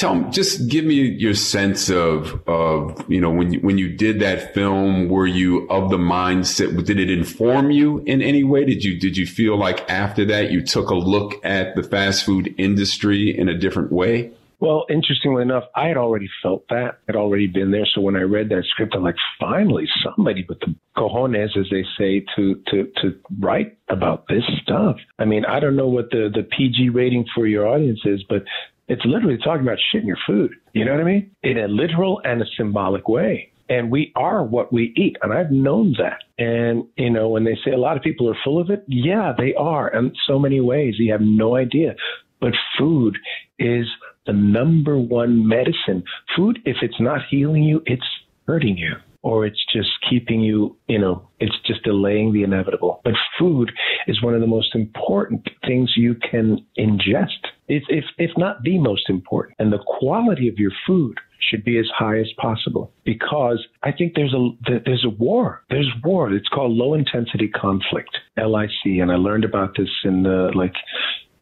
tell me, just give me your sense of, of, you know, when you, when you did that film, were you of the mindset, did it inform you in any way? Did you, did you feel like after that you took a look at the fast food industry in a different way? Well, interestingly enough, I had already felt that, had already been there. So when I read that script, I'm like, finally, somebody with the cojones, as they say, to to to write about this stuff. I mean, I don't know what the the PG rating for your audience is, but it's literally talking about shitting your food. You know what I mean? In a literal and a symbolic way. And we are what we eat. And I've known that. And, you know, when they say a lot of people are full of it, yeah, they are in so many ways. You have no idea. But food is the number one medicine. Food, if it's not healing you, it's hurting you or it's just keeping you, you know, it's just delaying the inevitable. But food is one of the most important things you can ingest. It's, if, if not the most important. And the quality of your food should be as high as possible because I think there's a there's a war. There's war. It's called low intensity conflict, LIC, and I learned about this in the like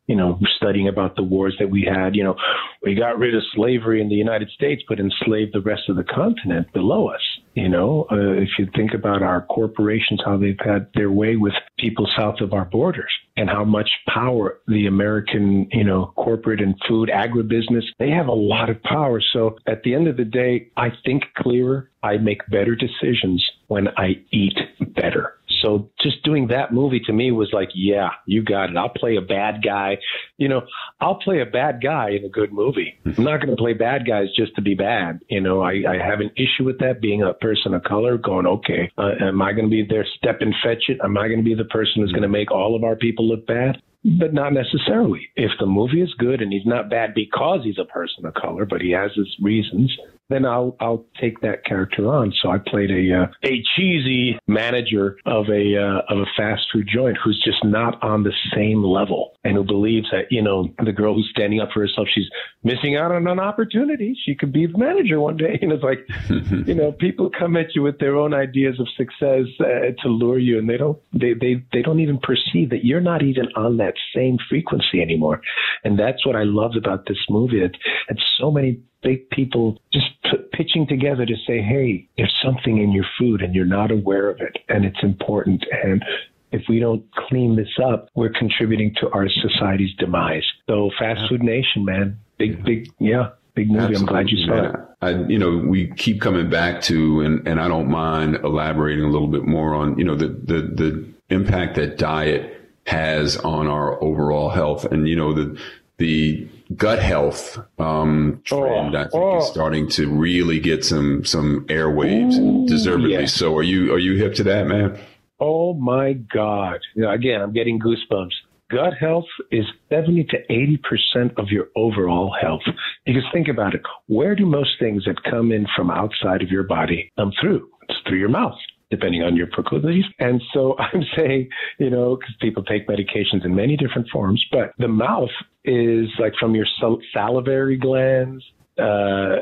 you know, studying about the wars that we had. You know, we got rid of slavery in the United States, but enslaved the rest of the continent below us. You know, uh, if you think about our corporations, how they've had their way with people south of our borders and how much power the American, you know, corporate and food agribusiness, they have a lot of power. So at the end of the day, I think clearer. I make better decisions when I eat better. So just doing that movie to me was like, yeah, you got it. I'll play a bad guy. You know, I'll play a bad guy in a good movie. I'm not going to play bad guys just to be bad. You know, I, I have an issue with that being a person of color going, okay, uh, am I going to be there step and fetch it? Am I going to be the person who's going to make all of our people look bad? but not necessarily. If the movie is good and he's not bad because he's a person of color, but he has his reasons, then I'll I'll take that character on. So I played a uh, a cheesy manager of a uh, of a fast food joint who's just not on the same level and who believes that you know the girl who's standing up for herself she's missing out on an opportunity. She could be the manager one day. And it's like you know people come at you with their own ideas of success uh, to lure you, and they don't they they they don't even perceive that you're not even on that same frequency anymore. And that's what I loved about this movie. It, it's so many big people just p- pitching together to say, hey, there's something in your food and you're not aware of it and it's important. And if we don't clean this up, we're contributing to our society's demise. So, Fast Food Nation, man, big, big, yeah, big movie. Absolutely, I'm glad you saw man. it. I, you know, we keep coming back to, and, and I don't mind elaborating a little bit more on, you know, the, the, the impact that diet has on our overall health. And, you know, the, the gut health um, trend, oh, I think, oh. is starting to really get some some airwaves, Ooh, deservedly yes. so. Are you are you hip to that, man? Oh my God! Again, I'm getting goosebumps. Gut health is 70 to 80 percent of your overall health. Because think about it, where do most things that come in from outside of your body come through? It's through your mouth depending on your proclivities. And so I'm saying, you know, because people take medications in many different forms, but the mouth is like from your salivary glands, uh,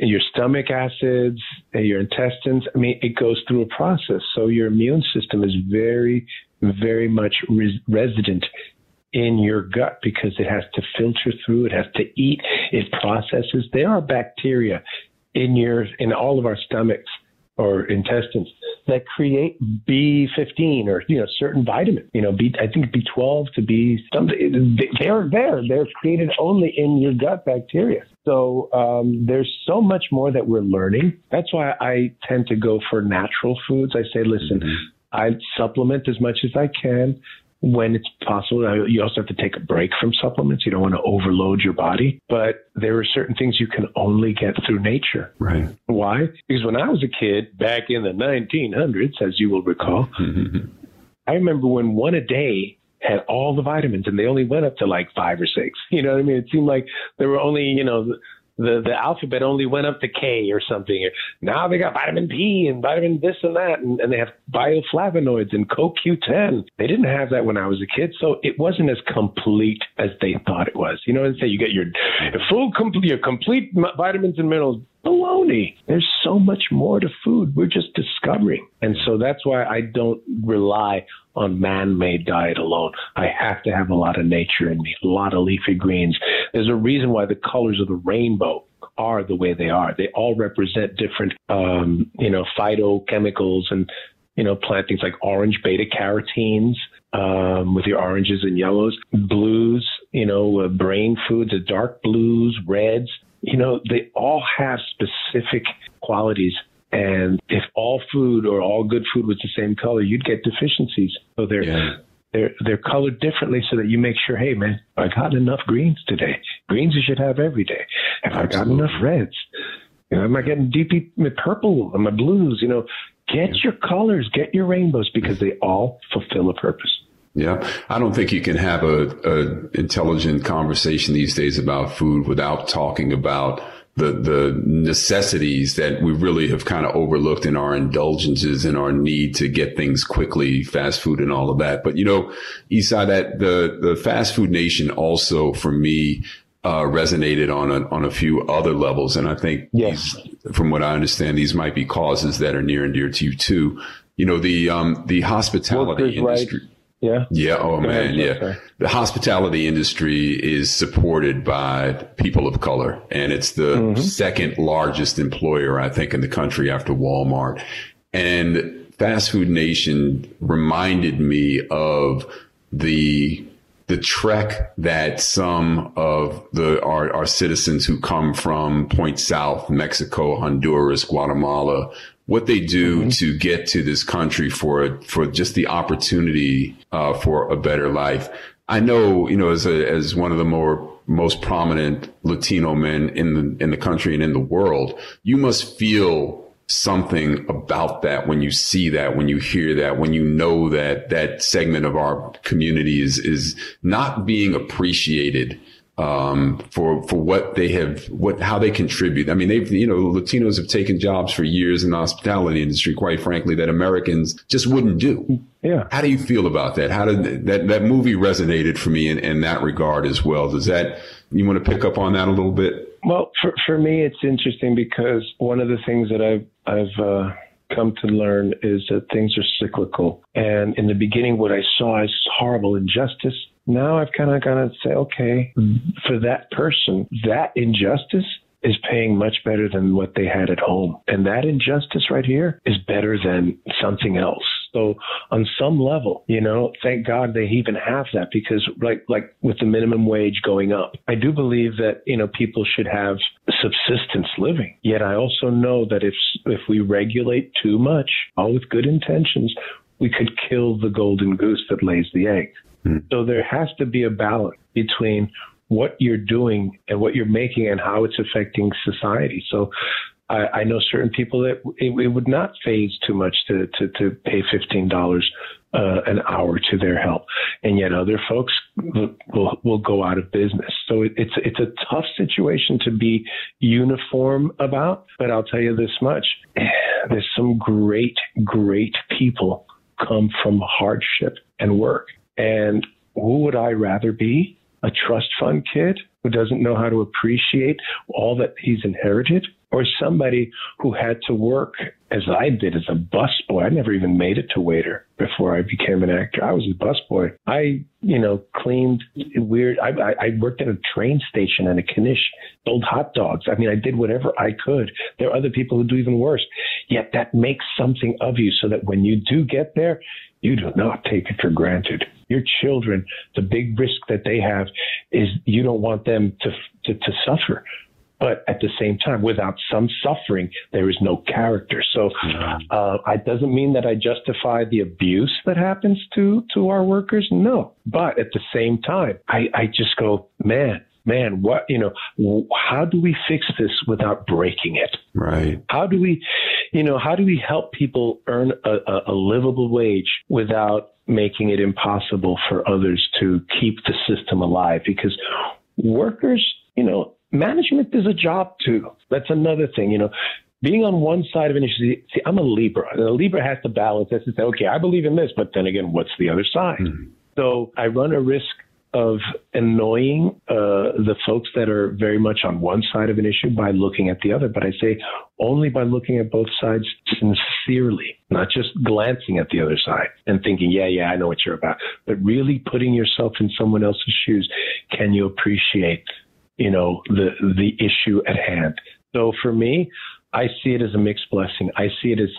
your stomach acids, your intestines. I mean, it goes through a process. So your immune system is very, very much res- resident in your gut because it has to filter through, it has to eat, it processes. There are bacteria in your in all of our stomachs or intestines that create B15 or you know certain vitamins. You know, B I think B12 to B something. They're there. They're created only in your gut bacteria. So um, there's so much more that we're learning. That's why I tend to go for natural foods. I say, listen, mm-hmm. I supplement as much as I can when it's possible. Uh, you also have to take a break from supplements. You don't want to overload your body, but there are certain things you can only get through nature. Right. Why? Because when I was a kid back in the 1900s, as you will recall, mm-hmm. I remember when one a day had all the vitamins and they only went up to like five or six. You know what I mean? It seemed like there were only, you know, the the alphabet only went up to K or something. Now they got vitamin P and vitamin this and that, and, and they have bioflavonoids and CoQ10. They didn't have that when I was a kid, so it wasn't as complete as they thought it was. You know I'm saying? You get your full complete your complete vitamins and minerals baloney. There's so much more to food. We're just discovering. And so that's why I don't rely on man-made diet alone. I have to have a lot of nature in me, a lot of leafy greens. There's a reason why the colors of the rainbow are the way they are. They all represent different, um, you know, phytochemicals and, you know, plant things like orange beta carotenes, um, with your oranges and yellows, blues, you know, uh, brain foods, the dark blues, reds, you know, they all have specific qualities. And if all food or all good food was the same color, you'd get deficiencies. So they're yeah. they're they're colored differently so that you make sure, hey man, I got enough greens today. Greens you should have every day. Have Absolutely. I got enough reds? You know, am I getting deep purple and my blues? You know, get your colors, get your rainbows because they all fulfill a purpose. Yeah, I don't think you can have a, a intelligent conversation these days about food without talking about the the necessities that we really have kind of overlooked in our indulgences and our need to get things quickly, fast food and all of that. But you know, Esai, that the the fast food nation also for me uh, resonated on a, on a few other levels, and I think yes, these, from what I understand, these might be causes that are near and dear to you too. You know, the um, the hospitality Workers industry. Right yeah. Yeah. Oh man. Yeah. The hospitality industry is supported by people of color and it's the mm-hmm. second largest employer, I think, in the country after Walmart. And Fast Food Nation reminded me of the the trek that some of the our, our citizens who come from Point South, Mexico, Honduras, Guatemala, what they do mm-hmm. to get to this country for for just the opportunity uh, for a better life. I know, you know, as a, as one of the more most prominent Latino men in the in the country and in the world, you must feel something about that when you see that, when you hear that, when you know that that segment of our community is is not being appreciated um, for for what they have, what how they contribute. I mean, they've you know Latinos have taken jobs for years in the hospitality industry, quite frankly, that Americans just wouldn't do. Yeah. How do you feel about that? How did that that movie resonated for me in, in that regard as well? Does that you want to pick up on that a little bit? Well, for for me, it's interesting because one of the things that I've I've uh, come to learn is that things are cyclical. And in the beginning, what I saw is horrible injustice now I've kind of got to say, okay, for that person, that injustice is paying much better than what they had at home. And that injustice right here is better than something else. So on some level, you know, thank God they even have that because like like with the minimum wage going up, I do believe that, you know, people should have subsistence living. Yet I also know that if if we regulate too much, all with good intentions, we could kill the golden goose that lays the egg. Mm. So there has to be a balance between what you're doing and what you're making and how it's affecting society. So I, I know certain people that it, it, would not phase too much to, to, to pay $15 uh, an hour to their help. And yet other folks will, will, go out of business. So it, it's, it's a tough situation to be uniform about, but I'll tell you this much. There's some great, great people come from hardship and work. And who would I rather be? A trust fund kid who doesn't know how to appreciate all that he's inherited? Or somebody who had to work as I did as a busboy. I never even made it to waiter before I became an actor. I was a busboy. I, you know, cleaned weird. I, I, I worked at a train station and a knish, sold hot dogs. I mean, I did whatever I could. There are other people who do even worse. Yet that makes something of you so that when you do get there, you do not take it for granted. Your children, the big risk that they have is you don't want them to, to, to suffer. But at the same time, without some suffering, there is no character. So uh, it doesn't mean that I justify the abuse that happens to to our workers. No, but at the same time, I, I just go, man, man, what, you know, how do we fix this without breaking it? Right. How do we, you know, how do we help people earn a, a, a livable wage without making it impossible for others to keep the system alive? Because workers, you know, management is a job too. That's another thing, you know being on one side of an issue, see, I'm a Libra. And a Libra has to balance this and say, okay, I believe in this, but then again, what's the other side? Mm-hmm. So I run a risk of annoying uh, the folks that are very much on one side of an issue by looking at the other. But I say only by looking at both sides sincerely, not just glancing at the other side and thinking, yeah, yeah, I know what you're about, but really putting yourself in someone else's shoes. Can you appreciate, you know, the the issue at hand? So for me, I see it as a mixed blessing. I see it as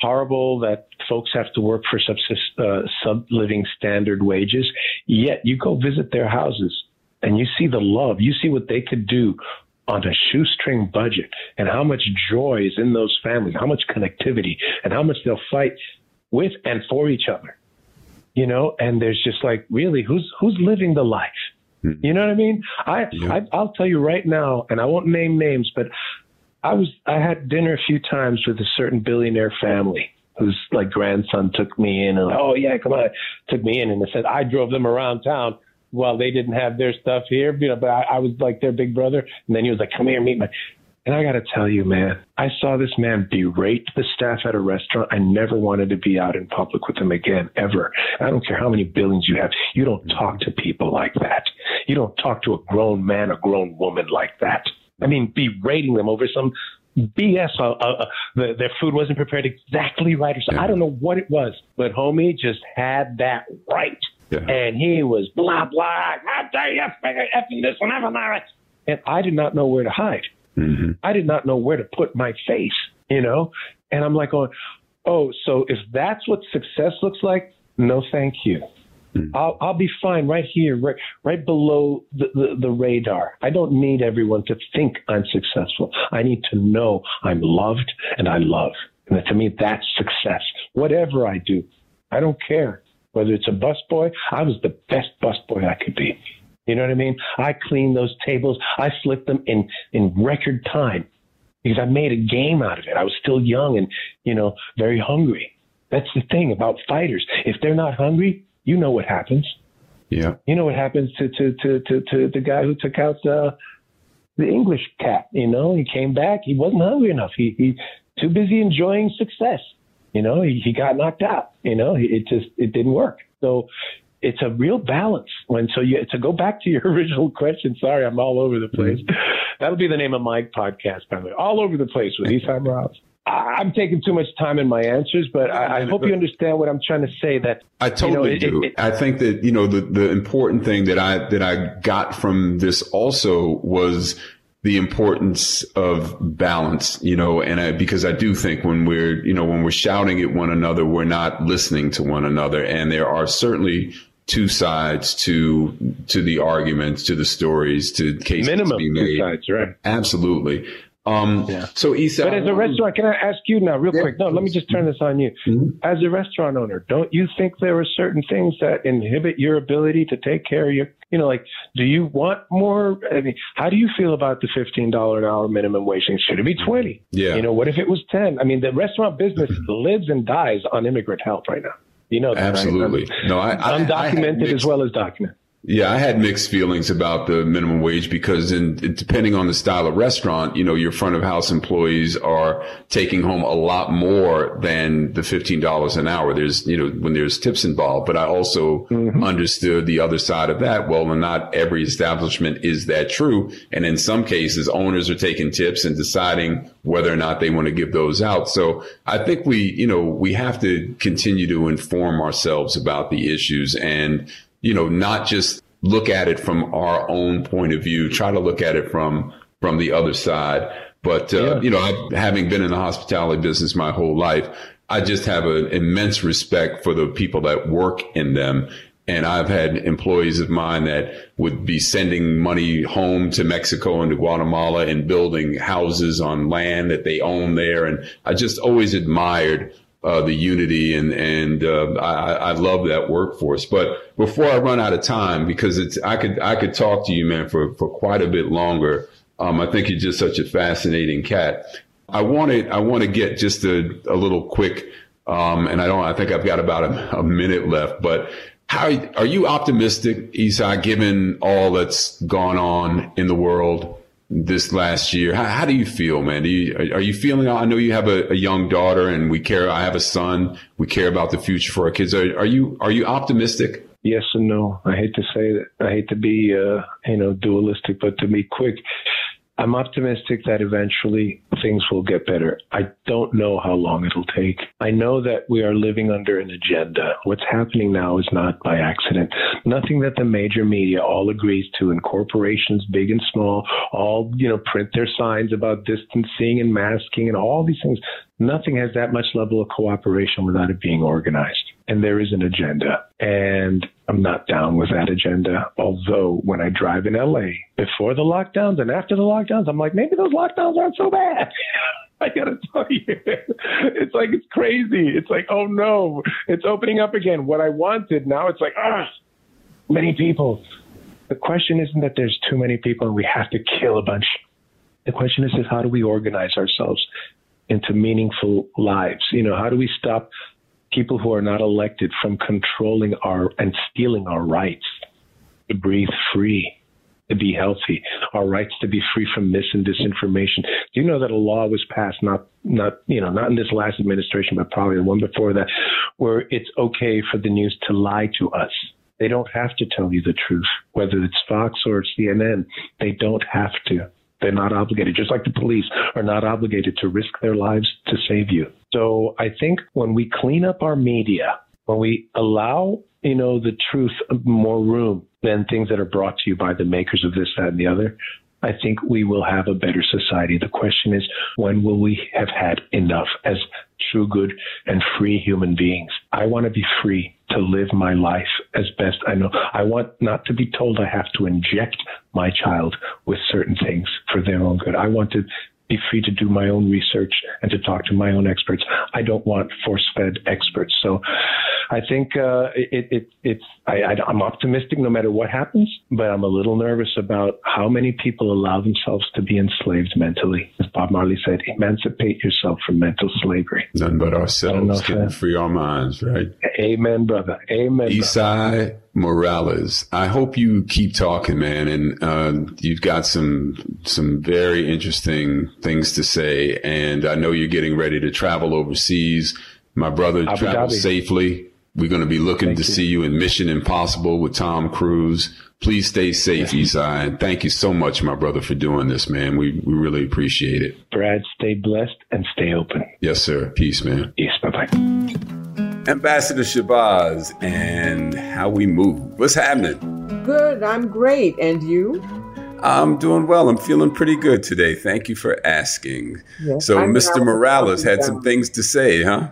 horrible that folks have to work for subsist, uh, sub living standard wages. Yet you go visit their houses and you see the love, you see what they could do on a shoestring budget and how much joy is in those families, how much connectivity and how much they'll fight with and for each other. You know, and there's just like, really, who's who's living the life? You know what I mean? I, yeah. I I'll tell you right now, and I won't name names, but I was I had dinner a few times with a certain billionaire family whose like grandson took me in and oh yeah come on took me in and they said I drove them around town while they didn't have their stuff here you know but I, I was like their big brother and then he was like come here meet my and I got to tell you, man, I saw this man berate the staff at a restaurant. I never wanted to be out in public with him again, ever. I don't care how many billions you have. You don't talk to people like that. You don't talk to a grown man, a grown woman like that. I mean, berating them over some BS. Uh, uh, the, their food wasn't prepared exactly right. Or so. Yeah. I don't know what it was, but homie just had that right. Yeah. And he was blah, blah, how dare you effing this one, effing that. And I did not know where to hide. Mm-hmm. I did not know where to put my face, you know? And I'm like, going, oh, so if that's what success looks like, no, thank you. Mm. I'll, I'll be fine right here, right, right below the, the, the radar. I don't need everyone to think I'm successful. I need to know I'm loved and I love. And to me, that's success. Whatever I do, I don't care. Whether it's a busboy, I was the best busboy I could be. You know what I mean? I cleaned those tables. I flipped them in, in record time because I made a game out of it. I was still young and, you know, very hungry. That's the thing about fighters. If they're not hungry, you know what happens. Yeah. You know what happens to, to, to, to, to the guy who took out the, the English cat, you know, he came back. He wasn't hungry enough. He, he too busy enjoying success. You know, he, he got knocked out, you know, it just, it didn't work. So it's a real balance when so you to go back to your original question sorry i'm all over the place mm-hmm. that'll be the name of my podcast by the way all over the place with Isam Rawaz I'm taking too much time in my answers, but I, I, hope you understand what I'm trying to say. That I totally you know, it, do. It, it, I think that you know the the important thing that I that I got from this also was the importance of balance, you know, and I, because I do think when we're, you know, when we're shouting at one another, we're not listening to one another. And there are certainly two sides to, to the arguments, to the stories, to cases Minimum being made. Two sides, right. Absolutely. Um, yeah. So, Esai, but as a restaurant, can I ask you now, real yeah, quick? No, let me just turn this on you. Mm-hmm. As a restaurant owner, don't you think there are certain things that inhibit your ability to take care of your, you know, like, do you want more? I mean, how do you feel about the fifteen dollar an hour minimum wage? Should it be twenty? Yeah. You know, what if it was ten? I mean, the restaurant business lives and dies on immigrant help right now. You know, that, absolutely. Right? No, I, I undocumented I as well as documented. Yeah, I had mixed feelings about the minimum wage because in, depending on the style of restaurant, you know, your front of house employees are taking home a lot more than the $15 an hour. There's, you know, when there's tips involved, but I also mm-hmm. understood the other side of that. Well, not every establishment is that true. And in some cases, owners are taking tips and deciding whether or not they want to give those out. So I think we, you know, we have to continue to inform ourselves about the issues and you know, not just look at it from our own point of view, try to look at it from, from the other side. But, uh, yeah. you know, having been in the hospitality business my whole life, I just have an immense respect for the people that work in them. And I've had employees of mine that would be sending money home to Mexico and to Guatemala and building houses on land that they own there. And I just always admired uh, the unity and and uh, I, I love that workforce. But before I run out of time, because it's I could I could talk to you, man, for for quite a bit longer. Um, I think you're just such a fascinating cat. I wanted I want to get just a, a little quick, um, and I don't I think I've got about a, a minute left, but. How are you optimistic, Esai, given all that's gone on in the world? This last year. How, how do you feel, man? You, are, are, you feeling? I know you have a, a, young daughter, and we care. I have a son. We care about the future for our kids. Are, are you are you optimistic? Yes and no. I hate to say that. I hate to be uh, you know dualistic, but to be quick, I'm optimistic that eventually things will get better. I don't know how long it'll take. I know that we are living under an agenda. What's happening now is not by accident. Nothing that the major media all agrees to and corporations big and small all, you know, print their signs about distancing and masking and all these things. Nothing has that much level of cooperation without it being organized. And there is an agenda. And I'm not down with that agenda. Although when I drive in LA before the lockdowns and after the lockdowns, I'm like, maybe those lockdowns aren't so bad. I gotta tell you, it's like it's crazy. It's like, oh no, it's opening up again. What I wanted now, it's like, ah, many people. The question isn't that there's too many people and we have to kill a bunch. The question is, is how do we organize ourselves into meaningful lives? You know, how do we stop people who are not elected from controlling our and stealing our rights to breathe free, to be healthy, our rights to be free from mis and disinformation. Do you know that a law was passed not not you know not in this last administration, but probably the one before that, where it's okay for the news to lie to us. They don't have to tell you the truth, whether it's Fox or CNN. They don't have to. They're not obligated, just like the police are not obligated to risk their lives to save you. So I think when we clean up our media, when we allow, you know, the truth more room than things that are brought to you by the makers of this, that, and the other, I think we will have a better society. The question is, when will we have had enough as true, good, and free human beings? I want to be free to live my life as best I know. I want not to be told I have to inject my child with certain things for their own good. I want to be free to do my own research and to talk to my own experts. I don't want force-fed experts. So I think uh, it, it, it's I, I, I'm optimistic no matter what happens, but I'm a little nervous about how many people allow themselves to be enslaved mentally. As Bob Marley said, emancipate yourself from mental slavery. None but ourselves can free our minds, right? Amen, brother. Amen. Esai Morales, I hope you keep talking, man, and uh, you've got some some very interesting things to say. And I know you're getting ready to travel overseas. My brother, Abu travel Dhabi. safely. We're going to be looking Thank to you. see you in Mission Impossible with Tom Cruise. Please stay safe, Esai. and thank you so much, my brother, for doing this, man. We we really appreciate it. Brad, stay blessed and stay open. Yes, sir. Peace, man. Yes, bye bye. Ambassador Shabazz and how we move. What's happening? Good, I'm great. And you? I'm doing well. I'm feeling pretty good today. Thank you for asking. Yes, so, I'm- Mr. I Morales had some things to say, huh?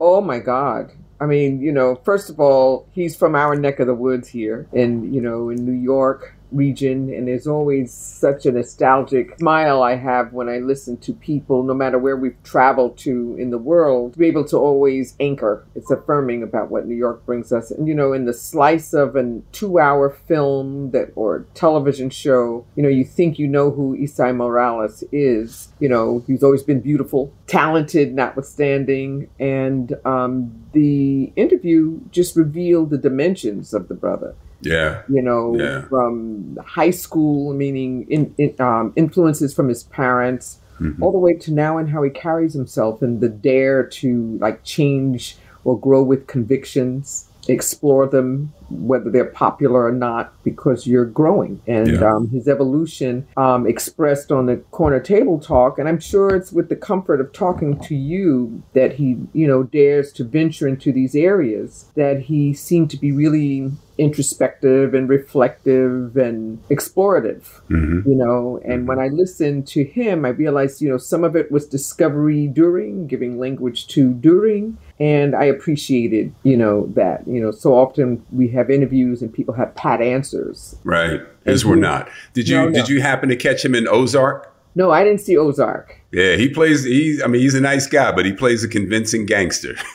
Oh my God. I mean, you know, first of all, he's from our neck of the woods here in, you know, in New York region. And there's always such a nostalgic smile I have when I listen to people, no matter where we've traveled to in the world, to be able to always anchor. It's affirming about what New York brings us. And, you know, in the slice of a two hour film that or television show, you know, you think you know who Esai Morales is. You know, he's always been beautiful, talented, notwithstanding. And um, the interview just revealed the dimensions of the brother Yeah. you know, Yeah. from high school, meaning in, in, um, influences from his parents, Mhm. all the way to now and how he carries himself and the dare to like change or grow with convictions, explore them, whether they're popular or not, because you're growing. And Yeah. um, his evolution um, expressed on the corner table talk, and I'm sure it's with the comfort of talking to you that he, you know, dares to venture into these areas that he seemed to be really introspective and reflective and explorative Mhm. you know and when i listened to him i realized you know some of it was discovery during giving language to during and i appreciated you know that you know so often we have interviews and people have pat answers Right. His were not. Did you No, no. did you happen to catch him in Ozark? no i didn't see ozark Yeah, he plays. He, I mean, he's a nice guy, but he plays a convincing gangster.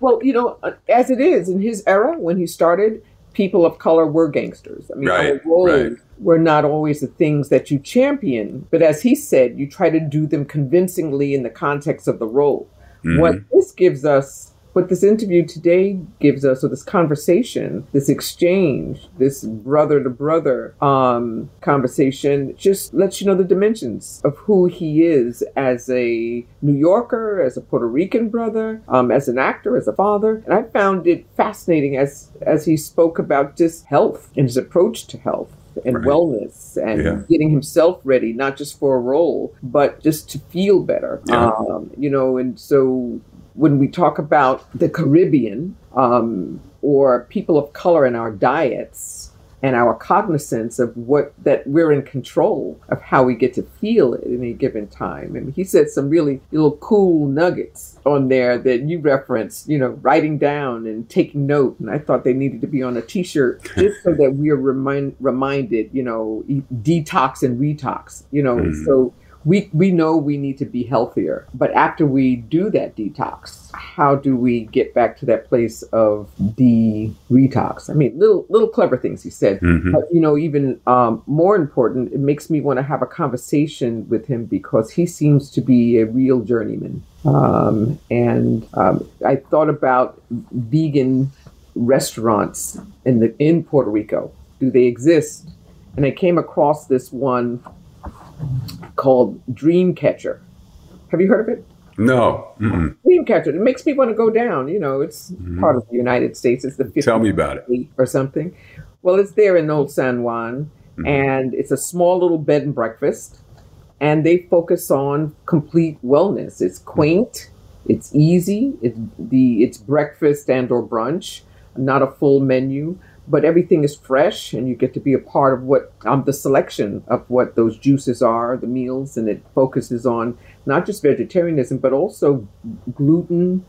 well you know uh, as it is in his era when he started people of color were gangsters i mean Right, our roles right. were not always the things that you champion but as he said you try to do them convincingly in the context of the role Mm-hmm. what this gives us what this interview today gives us or this conversation this exchange this brother to brother um conversation just lets you know the dimensions of who he is as a new yorker as a puerto rican brother um as an actor as a father and i found it fascinating as as he spoke about just health and his approach to health and Right. wellness and Yeah. getting himself ready, not just for a role, but just to feel better. Yeah. Um, you know, and so when we talk about the Caribbean um, or people of color in our diets and our cognizance of what that we're in control of how we get to feel at any given time. And he said some really little cool nuggets on there that you referenced, you know, writing down and taking note. And I thought they needed to be on a t-shirt just so that we are remind, reminded, you know, e- detox and retox, you know, Mhm. so we we know we need to be healthier but after we do that detox how do we get back to that place of the detox i mean little little clever things he said Mhm. but you know even um, more important it makes me want to have a conversation with him because he seems to be a real journeyman. Um, and um, i thought about vegan restaurants in the in puerto rico. Do they exist? And i came across this one called Dreamcatcher. Have you heard of it? No. Mm-mm. Dreamcatcher. It makes me want to go down. You know, it's mm-hmm. part of the United States. It's the 50th Tell me about it. or something. Well, it's there in Old San Juan, mm-hmm. and it's a small little bed and breakfast, and they focus on complete wellness. It's mm-hmm. quaint, it's easy, it's the it's breakfast and or brunch, not a full menu, but everything is fresh, and you get to be a part of what um, the selection of what those juices are, the meals, and it focuses on not just vegetarianism but also gluten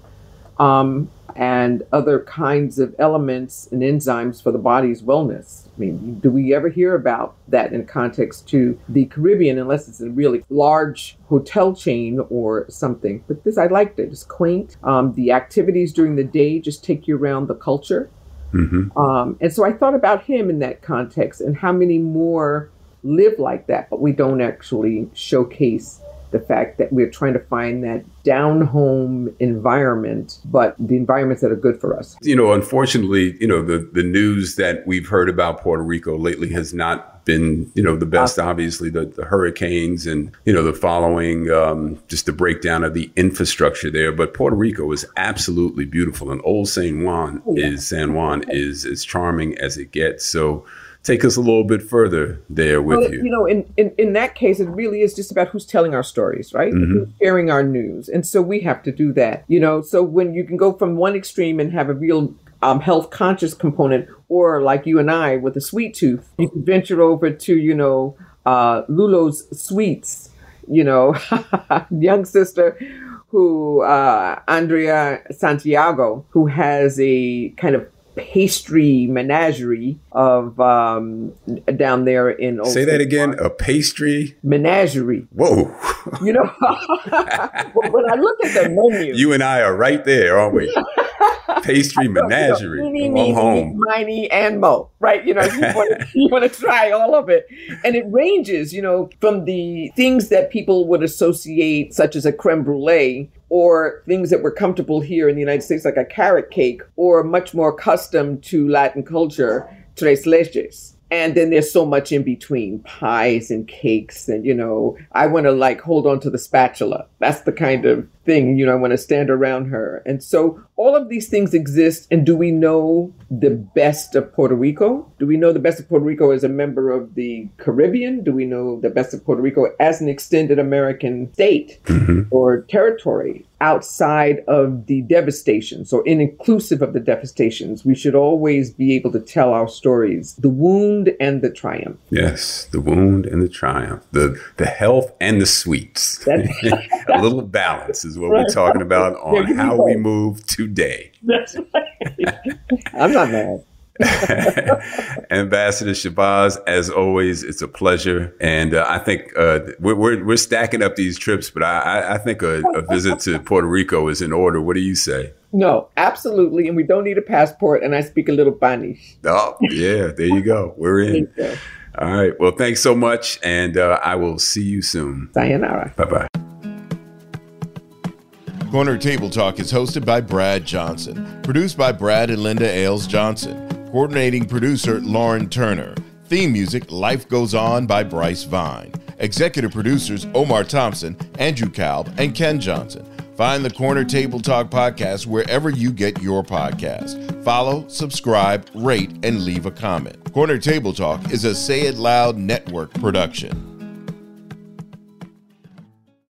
um, and other kinds of elements and enzymes for the body's wellness. I mean, do we ever hear about that in context to the Caribbean unless it's a really large hotel chain or something? But this, I liked it. It's quaint. Um, the activities during the day just take you around the culture. Mm-hmm. Um, and so I thought about him in that context and how many more live like that, but we don't actually showcase the fact that we're trying to find that down home environment, but the environments that are good for us. You know, unfortunately, you know, the, the news that we've heard about Puerto Rico lately has not been, you know, the best. Obviously, the, the hurricanes and, you know, the following, um, just the breakdown of the infrastructure there. But Puerto Rico is absolutely beautiful. And Old San Juan oh, is, San Juan is as charming as it gets. So, take us a little bit further there with well, you. You know, in, in, in that case, it really is just about who's telling our stories, right? Mm-hmm. Who's sharing our news. And so we have to do that, you know. So when you can go from one extreme and have a real um, health conscious component, or like you and I with a sweet tooth, you can venture over to, you know, uh, Lulo's Sweets, you know, young sister who, uh, Andrea Santiago, who has a kind of pastry menagerie of um, down there in. Old Say that again. A pastry menagerie. Whoa. You know, when I look at the menu, you and I are right there, aren't we? pastry menagerie. You know, home. Miney and Mo, right? You know, you want to try all of it, and it ranges. You know, from the things that people would associate, such as a creme brulee, or things that were comfortable here in the United States, like a carrot cake, or much more accustomed to Latin culture, tres leches and then there's so much in between pies and cakes and you know i want to like hold on to the spatula. That's the kind of thing you know i want to stand around her. And so all of these things exist and do we know the best of puerto rico? Do we know the best of puerto rico as a member of the caribbean? Do we know the best of puerto rico as an extended american state mm-hmm. or territory outside of the devastations or inclusive of the devastations. We should always be able to tell our stories, the wound and the triumph. Yes, the wound and the triumph, the the health and the sweets. a little balance is what right. we're talking about on how we move today. That's right. I'm not mad. Ambassador Shabazz, as always, it's a pleasure, and uh, I think uh, we're, we're, we're stacking up these trips. But I, I think a, a, visit to Puerto Rico is in order. What do you say? No, absolutely, and we don't need a passport. And I speak a little Spanish. Oh, yeah, there you go. We're in. All right. Well, thanks so much, and uh, I will see you soon. Sayonara. Bye bye. Corner Table Talk is hosted by Brad Johnson, produced by Brad and Linda Ailes Johnson. Coordinating producer Lauren Turner. Theme music Life Goes On by Bryce Vine. Executive producers Omar Thompson, Andrew Kalb, and Ken Johnson. Find the Corner Table Talk podcast wherever you get your podcast. Follow, subscribe, rate, and leave a comment. Corner Table Talk is a Say It Loud Network production.